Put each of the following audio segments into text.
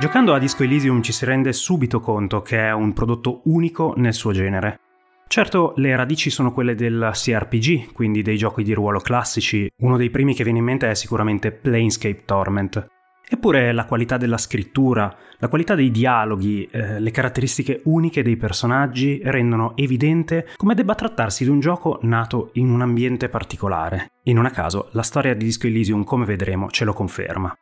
Giocando a Disco Elysium ci si rende subito conto che è un prodotto unico nel suo genere. Certo, le radici sono quelle del CRPG, quindi dei giochi di ruolo classici. Uno dei primi che viene in mente è sicuramente Planescape Torment. Eppure la qualità della scrittura, la qualità dei dialoghi, eh, le caratteristiche uniche dei personaggi rendono evidente come debba trattarsi di un gioco nato in un ambiente particolare. E non a caso, la storia di Disco Elysium, come vedremo, ce lo conferma.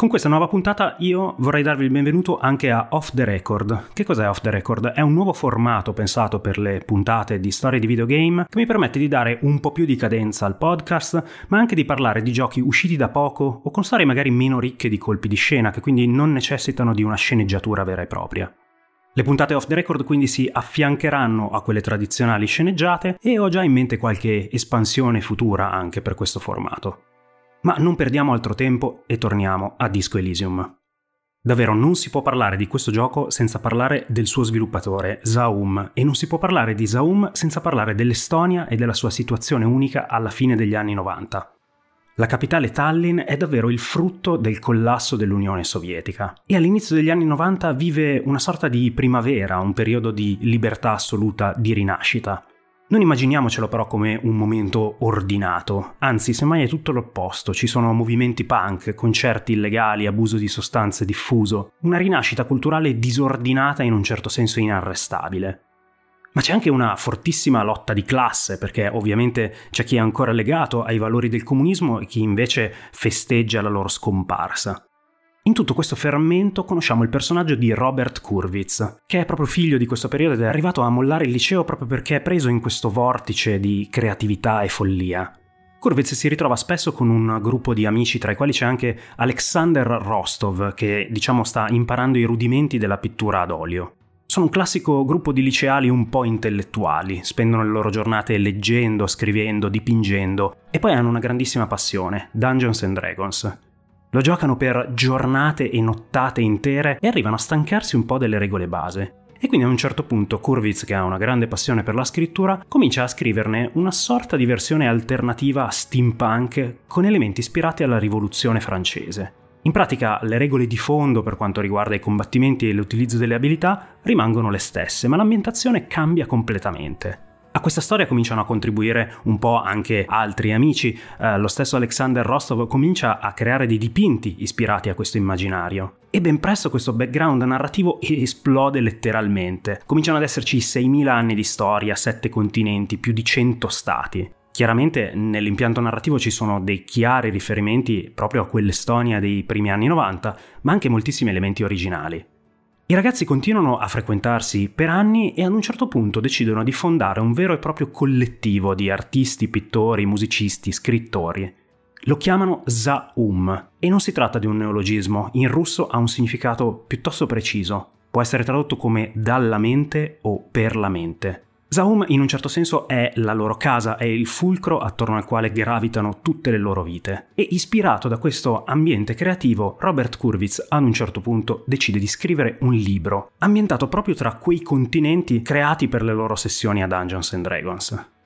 Con questa nuova puntata io vorrei darvi il benvenuto anche a Off the Record. Che cos'è Off the Record? È un nuovo formato pensato per le puntate di storie di videogame che mi permette di dare un po' più di cadenza al podcast, ma anche di parlare di giochi usciti da poco o con storie magari meno ricche di colpi di scena, che quindi non necessitano di una sceneggiatura vera e propria. Le puntate off the record quindi si affiancheranno a quelle tradizionali sceneggiate e ho già in mente qualche espansione futura anche per questo formato. Ma non perdiamo altro tempo e torniamo a Disco Elysium. Davvero non si può parlare di questo gioco senza parlare del suo sviluppatore, Zaum, e non si può parlare di Zaum senza parlare dell'Estonia e della sua situazione unica alla fine degli anni 90. La capitale Tallinn è davvero il frutto del collasso dell'Unione Sovietica e all'inizio degli anni 90 vive una sorta di primavera, un periodo di libertà assoluta, di rinascita. Non immaginiamocelo però come un momento ordinato, anzi semmai è tutto l'opposto, ci sono movimenti punk, concerti illegali, abuso di sostanze diffuso, una rinascita culturale disordinata e in un certo senso inarrestabile. Ma c'è anche una fortissima lotta di classe, perché ovviamente c'è chi è ancora legato ai valori del comunismo e chi invece festeggia la loro scomparsa. In tutto questo fermento conosciamo il personaggio di Robert Kurwitz, che è proprio figlio di questo periodo ed è arrivato a mollare il liceo proprio perché è preso in questo vortice di creatività e follia. Kurwitz si ritrova spesso con un gruppo di amici, tra i quali c'è anche Alexander Rostov, che diciamo sta imparando i rudimenti della pittura ad olio. Sono un classico gruppo di liceali un po' intellettuali, spendono le loro giornate leggendo, scrivendo, dipingendo e poi hanno una grandissima passione, Dungeons and Dragons. Lo giocano per giornate e nottate intere e arrivano a stancarsi un po' delle regole base. E quindi a un certo punto Kurwitz, che ha una grande passione per la scrittura, comincia a scriverne una sorta di versione alternativa a steampunk con elementi ispirati alla rivoluzione francese. In pratica le regole di fondo per quanto riguarda i combattimenti e l'utilizzo delle abilità rimangono le stesse, ma l'ambientazione cambia completamente. A questa storia cominciano a contribuire un po' anche altri amici. Eh, lo stesso Alexander Rostov comincia a creare dei dipinti ispirati a questo immaginario. E ben presto questo background narrativo esplode letteralmente. Cominciano ad esserci 6.000 anni di storia, 7 continenti, più di 100 stati. Chiaramente nell'impianto narrativo ci sono dei chiari riferimenti proprio a quell'Estonia dei primi anni 90, ma anche moltissimi elementi originali. I ragazzi continuano a frequentarsi per anni e ad un certo punto decidono di fondare un vero e proprio collettivo di artisti, pittori, musicisti, scrittori. Lo chiamano Zaum e non si tratta di un neologismo, in russo ha un significato piuttosto preciso. Può essere tradotto come dalla mente o per la mente. Zaum in un certo senso è la loro casa, è il fulcro attorno al quale gravitano tutte le loro vite. E ispirato da questo ambiente creativo, Robert Kurwitz ad un certo punto decide di scrivere un libro, ambientato proprio tra quei continenti creati per le loro sessioni a Dungeons and Dragons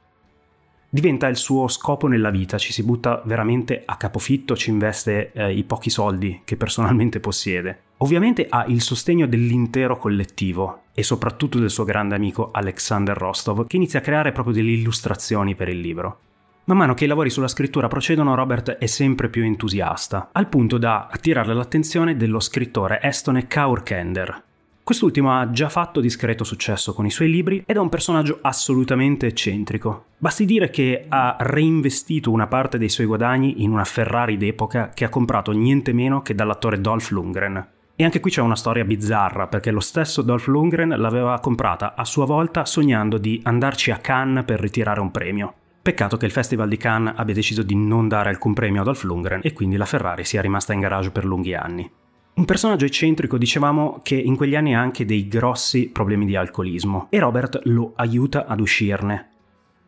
diventa il suo scopo nella vita, ci si butta veramente a capofitto, ci investe eh, i pochi soldi che personalmente possiede. Ovviamente ha il sostegno dell'intero collettivo e soprattutto del suo grande amico Alexander Rostov, che inizia a creare proprio delle illustrazioni per il libro. Man mano che i lavori sulla scrittura procedono, Robert è sempre più entusiasta, al punto da attirare l'attenzione dello scrittore estone Kaur Kender, Quest'ultimo ha già fatto discreto successo con i suoi libri ed è un personaggio assolutamente eccentrico. Basti dire che ha reinvestito una parte dei suoi guadagni in una Ferrari d'epoca che ha comprato niente meno che dall'attore Dolph Lundgren. E anche qui c'è una storia bizzarra, perché lo stesso Dolph Lundgren l'aveva comprata a sua volta sognando di andarci a Cannes per ritirare un premio. Peccato che il Festival di Cannes abbia deciso di non dare alcun premio ad Dolph Lundgren e quindi la Ferrari sia rimasta in garage per lunghi anni. Un personaggio eccentrico, dicevamo, che in quegli anni ha anche dei grossi problemi di alcolismo e Robert lo aiuta ad uscirne.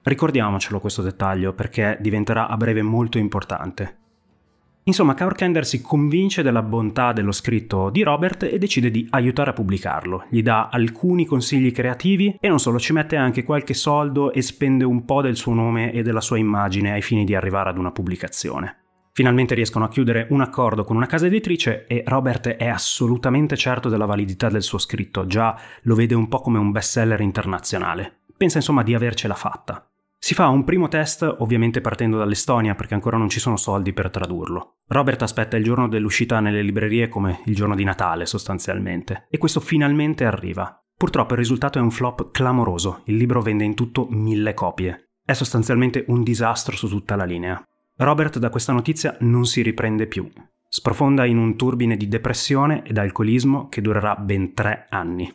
Ricordiamocelo questo dettaglio perché diventerà a breve molto importante. Insomma, Kaurkender si convince della bontà dello scritto di Robert e decide di aiutare a pubblicarlo. Gli dà alcuni consigli creativi e non solo, ci mette anche qualche soldo e spende un po' del suo nome e della sua immagine ai fini di arrivare ad una pubblicazione. Finalmente riescono a chiudere un accordo con una casa editrice e Robert è assolutamente certo della validità del suo scritto, già lo vede un po' come un bestseller internazionale. Pensa insomma di avercela fatta. Si fa un primo test ovviamente partendo dall'Estonia perché ancora non ci sono soldi per tradurlo. Robert aspetta il giorno dell'uscita nelle librerie come il giorno di Natale sostanzialmente e questo finalmente arriva. Purtroppo il risultato è un flop clamoroso, il libro vende in tutto mille copie. È sostanzialmente un disastro su tutta la linea. Robert da questa notizia non si riprende più. Sprofonda in un turbine di depressione ed alcolismo che durerà ben tre anni.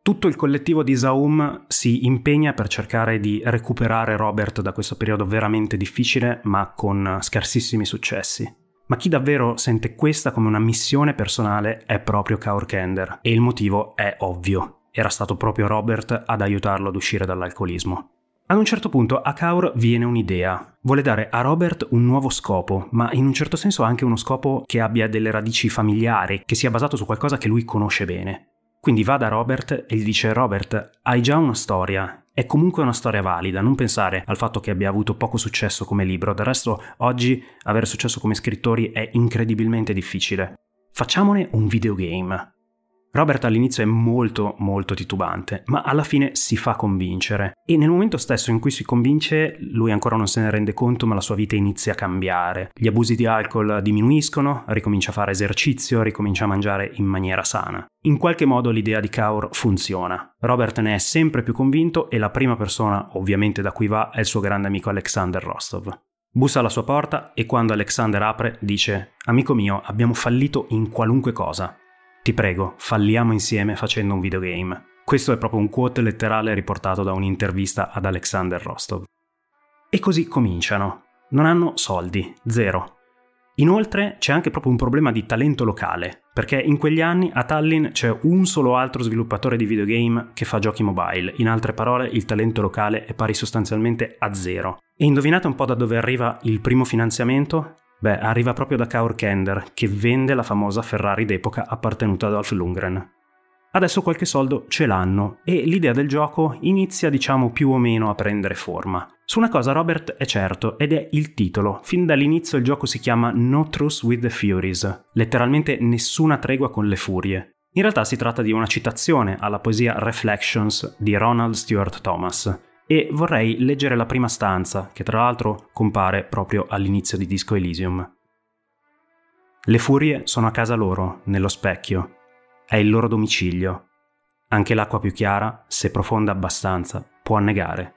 Tutto il collettivo di Zaum si impegna per cercare di recuperare Robert da questo periodo veramente difficile, ma con scarsissimi successi. Ma chi davvero sente questa come una missione personale è proprio Kaur Kender, e il motivo è ovvio. Era stato proprio Robert ad aiutarlo ad uscire dall'alcolismo. Ad un certo punto a Kaur viene un'idea. Vuole dare a Robert un nuovo scopo, ma in un certo senso anche uno scopo che abbia delle radici familiari, che sia basato su qualcosa che lui conosce bene. Quindi va da Robert e gli dice Robert, hai già una storia, è comunque una storia valida, non pensare al fatto che abbia avuto poco successo come libro, del resto oggi avere successo come scrittori è incredibilmente difficile. Facciamone un videogame. Robert all'inizio è molto molto titubante, ma alla fine si fa convincere e nel momento stesso in cui si convince lui ancora non se ne rende conto ma la sua vita inizia a cambiare. Gli abusi di alcol diminuiscono, ricomincia a fare esercizio, ricomincia a mangiare in maniera sana. In qualche modo l'idea di Kaur funziona. Robert ne è sempre più convinto e la prima persona ovviamente da cui va è il suo grande amico Alexander Rostov. Bussa alla sua porta e quando Alexander apre dice Amico mio, abbiamo fallito in qualunque cosa. Ti prego, falliamo insieme facendo un videogame. Questo è proprio un quote letterale riportato da un'intervista ad Alexander Rostov. E così cominciano. Non hanno soldi, zero. Inoltre c'è anche proprio un problema di talento locale, perché in quegli anni a Tallinn c'è un solo altro sviluppatore di videogame che fa giochi mobile, in altre parole il talento locale è pari sostanzialmente a zero. E indovinate un po' da dove arriva il primo finanziamento? Beh, arriva proprio da Kaur Kender, che vende la famosa Ferrari d'epoca appartenuta ad Dolph Lundgren. Adesso qualche soldo ce l'hanno e l'idea del gioco inizia diciamo più o meno a prendere forma. Su una cosa Robert è certo ed è il titolo. Fin dall'inizio il gioco si chiama No Truce with the Furies, letteralmente nessuna tregua con le furie. In realtà si tratta di una citazione alla poesia Reflections di Ronald Stewart Thomas, e vorrei leggere la prima stanza, che tra l'altro compare proprio all'inizio di Disco Elysium. Le furie sono a casa loro, nello specchio. È il loro domicilio. Anche l'acqua più chiara, se profonda abbastanza, può annegare.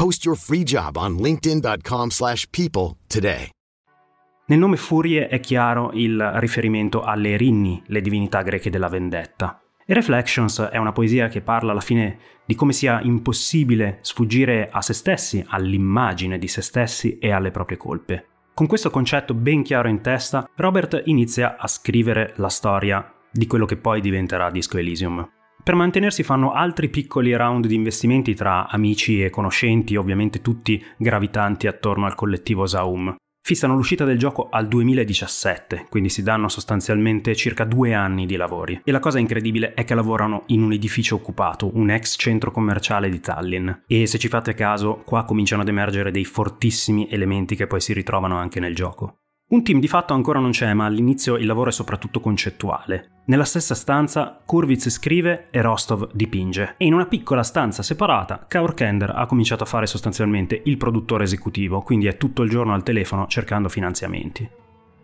Post your free job on linkedin.com/people today. Nel nome Furie è chiaro il riferimento alle Erinni, le divinità greche della vendetta. E Reflections è una poesia che parla alla fine di come sia impossibile sfuggire a se stessi, all'immagine di se stessi e alle proprie colpe. Con questo concetto ben chiaro in testa, Robert inizia a scrivere la storia di quello che poi diventerà Disco Elysium. Per mantenersi fanno altri piccoli round di investimenti tra amici e conoscenti, ovviamente tutti gravitanti attorno al collettivo Zaum fissano l'uscita del gioco al 2017, quindi si danno sostanzialmente circa due anni di lavori. E la cosa incredibile è che lavorano in un edificio occupato, un ex centro commerciale di Tallinn. E se ci fate caso, qua cominciano ad emergere dei fortissimi elementi che poi si ritrovano anche nel gioco. Un team di fatto ancora non c'è, ma all'inizio il lavoro è soprattutto concettuale. Nella stessa stanza, Kurvitz scrive e Rostov dipinge. E in una piccola stanza separata, Kaur Kender ha cominciato a fare sostanzialmente il produttore esecutivo, quindi è tutto il giorno al telefono cercando finanziamenti.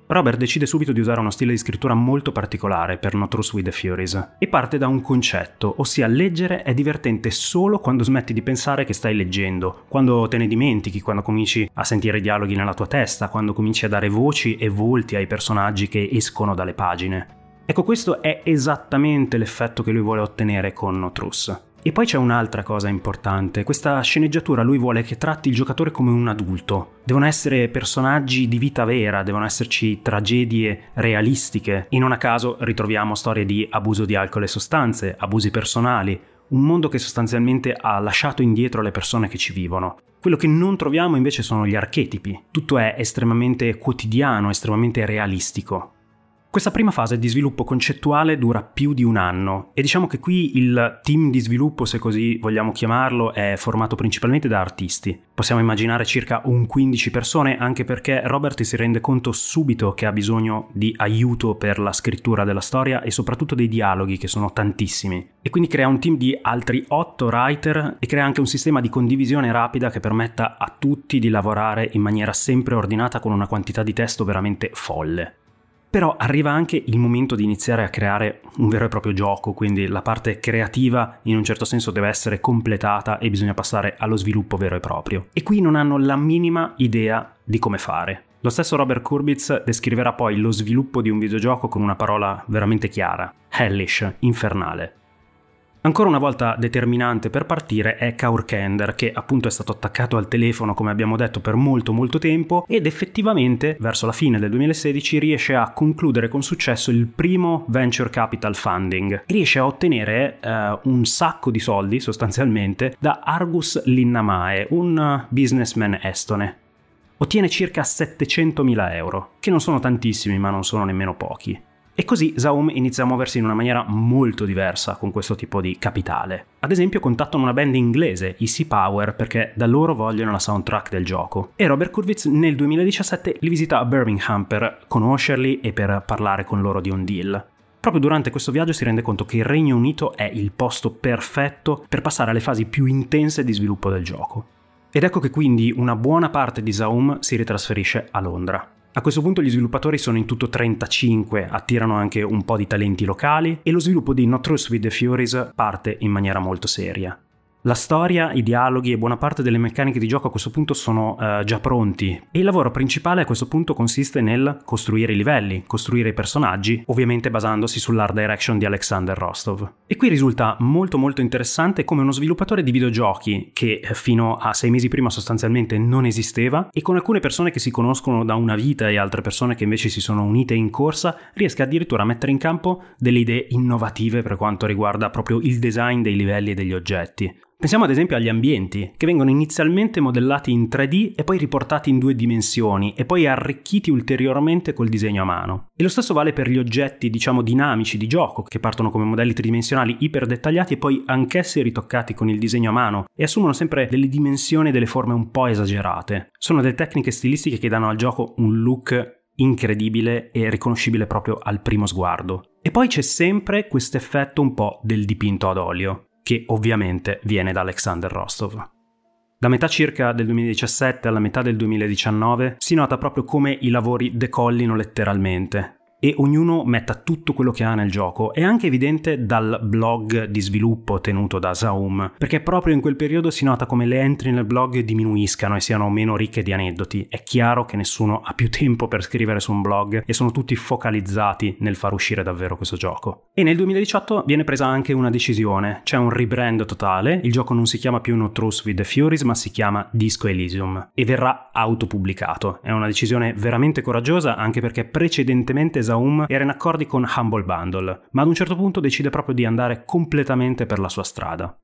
Robert decide subito di usare uno stile di scrittura molto particolare per No Truth with the Furies e parte da un concetto, ossia leggere è divertente solo quando smetti di pensare che stai leggendo, quando te ne dimentichi, quando cominci a sentire dialoghi nella tua testa, quando cominci a dare voci e volti ai personaggi che escono dalle pagine. Ecco, questo è esattamente l'effetto che lui vuole ottenere con No Truth. E poi c'è un'altra cosa importante, questa sceneggiatura lui vuole che tratti il giocatore come un adulto. Devono essere personaggi di vita vera, devono esserci tragedie realistiche. E non a caso ritroviamo storie di abuso di alcol e sostanze, abusi personali, un mondo che sostanzialmente ha lasciato indietro le persone che ci vivono. Quello che non troviamo invece sono gli archetipi, tutto è estremamente quotidiano, estremamente realistico. Questa prima fase di sviluppo concettuale dura più di un anno e diciamo che qui il team di sviluppo, se così vogliamo chiamarlo, è formato principalmente da artisti. Possiamo immaginare circa un 15 persone anche perché Robert si rende conto subito che ha bisogno di aiuto per la scrittura della storia e soprattutto dei dialoghi che sono tantissimi. E quindi crea un team di altri 8 writer e crea anche un sistema di condivisione rapida che permetta a tutti di lavorare in maniera sempre ordinata con una quantità di testo veramente folle. Però arriva anche il momento di iniziare a creare un vero e proprio gioco, quindi la parte creativa in un certo senso deve essere completata e bisogna passare allo sviluppo vero e proprio. E qui non hanno la minima idea di come fare. Lo stesso Robert Kurbitz descriverà poi lo sviluppo di un videogioco con una parola veramente chiara, hellish, infernale. Ancora una volta determinante per partire è Kaur Kender, che appunto è stato attaccato al telefono, come abbiamo detto, per molto molto tempo ed effettivamente verso la fine del 2016 riesce a concludere con successo il primo venture capital funding. Riesce a ottenere eh, un sacco di soldi sostanzialmente da Argus Linnamae, un businessman estone. Ottiene circa 700.000 euro, che non sono tantissimi ma non sono nemmeno pochi. E così Zaum inizia a muoversi in una maniera molto diversa con questo tipo di capitale. Ad esempio contattano una band inglese, i Sea Power, perché da loro vogliono la soundtrack del gioco. E Robert Kurwitz nel 2017 li visita a Birmingham per conoscerli e per parlare con loro di un deal. Proprio durante questo viaggio si rende conto che il Regno Unito è il posto perfetto per passare alle fasi più intense di sviluppo del gioco. Ed ecco che quindi una buona parte di Zaum si ritrasferisce a Londra. A questo punto gli sviluppatori sono in tutto 35, attirano anche un po' di talenti locali e lo sviluppo di Not Truth with the Furies parte in maniera molto seria. La storia, i dialoghi e buona parte delle meccaniche di gioco a questo punto sono uh, già pronti e il lavoro principale a questo punto consiste nel costruire i livelli, costruire i personaggi, ovviamente basandosi sull'art direction di Alexander Rostov. E qui risulta molto molto interessante come uno sviluppatore di videogiochi che eh, fino a sei mesi prima sostanzialmente non esisteva e con alcune persone che si conoscono da una vita e altre persone che invece si sono unite in corsa riesca addirittura a mettere in campo delle idee innovative per quanto riguarda proprio il design dei livelli e degli oggetti. Pensiamo ad esempio agli ambienti, che vengono inizialmente modellati in 3D e poi riportati in due dimensioni e poi arricchiti ulteriormente col disegno a mano. E lo stesso vale per gli oggetti, diciamo, dinamici di gioco, che partono come modelli tridimensionali iper dettagliati e poi anch'essi ritoccati con il disegno a mano e assumono sempre delle dimensioni e delle forme un po' esagerate. Sono delle tecniche stilistiche che danno al gioco un look incredibile e riconoscibile proprio al primo sguardo. E poi c'è sempre questo effetto un po' del dipinto ad olio che ovviamente viene da Alexander Rostov. Da metà circa del 2017 alla metà del 2019 si nota proprio come i lavori decollino letteralmente e ognuno metta tutto quello che ha nel gioco. È anche evidente dal blog di sviluppo tenuto da Zaum, perché proprio in quel periodo si nota come le entry nel blog diminuiscano e siano meno ricche di aneddoti. È chiaro che nessuno ha più tempo per scrivere su un blog e sono tutti focalizzati nel far uscire davvero questo gioco. E nel 2018 viene presa anche una decisione, c'è un rebrand totale, il gioco non si chiama più No Truth with the Furies ma si chiama Disco Elysium e verrà autopubblicato. È una decisione veramente coraggiosa anche perché precedentemente Zaum era in accordi con Humble Bundle, ma ad un certo punto decide proprio di andare completamente per la sua strada.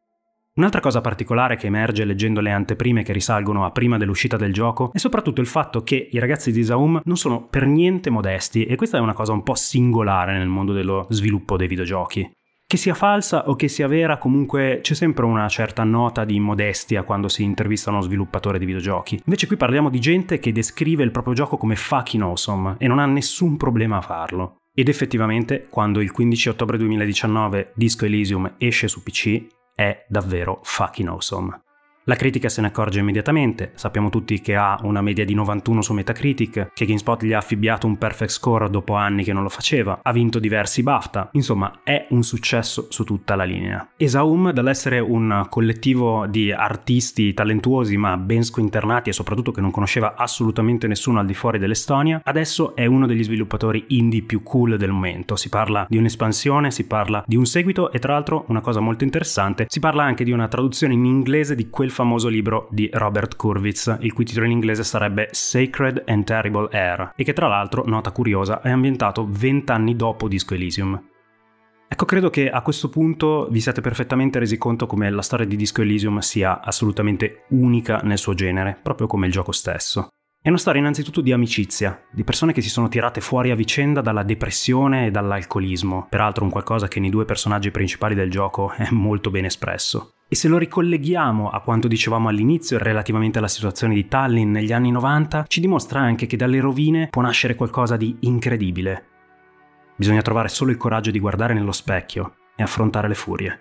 Un'altra cosa particolare che emerge leggendo le anteprime che risalgono a prima dell'uscita del gioco è soprattutto il fatto che i ragazzi di Zaum non sono per niente modesti e questa è una cosa un po' singolare nel mondo dello sviluppo dei videogiochi. Che sia falsa o che sia vera, comunque c'è sempre una certa nota di modestia quando si intervista uno sviluppatore di videogiochi. Invece qui parliamo di gente che descrive il proprio gioco come fucking awesome e non ha nessun problema a farlo. Ed effettivamente, quando il 15 ottobre 2019 Disco Elysium esce su PC, è davvero fucking awesome. La critica se ne accorge immediatamente, sappiamo tutti che ha una media di 91 su Metacritic, che GameSpot gli ha affibbiato un perfect score dopo anni che non lo faceva, ha vinto diversi BAFTA, insomma è un successo su tutta la linea. Esaum, dall'essere un collettivo di artisti talentuosi ma ben squinternati e soprattutto che non conosceva assolutamente nessuno al di fuori dell'Estonia, adesso è uno degli sviluppatori indie più cool del momento. Si parla di un'espansione, si parla di un seguito e tra l'altro una cosa molto interessante, si parla anche di una traduzione in inglese di quel famoso libro di Robert Kurwitz, il cui titolo in inglese sarebbe Sacred and Terrible Air, e che tra l'altro, nota curiosa, è ambientato vent'anni dopo Disco Elysium. Ecco, credo che a questo punto vi siate perfettamente resi conto come la storia di Disco Elysium sia assolutamente unica nel suo genere, proprio come il gioco stesso. È una storia innanzitutto di amicizia, di persone che si sono tirate fuori a vicenda dalla depressione e dall'alcolismo, peraltro un qualcosa che nei due personaggi principali del gioco è molto ben espresso. E se lo ricolleghiamo a quanto dicevamo all'inizio relativamente alla situazione di Tallinn negli anni 90, ci dimostra anche che dalle rovine può nascere qualcosa di incredibile. Bisogna trovare solo il coraggio di guardare nello specchio e affrontare le furie.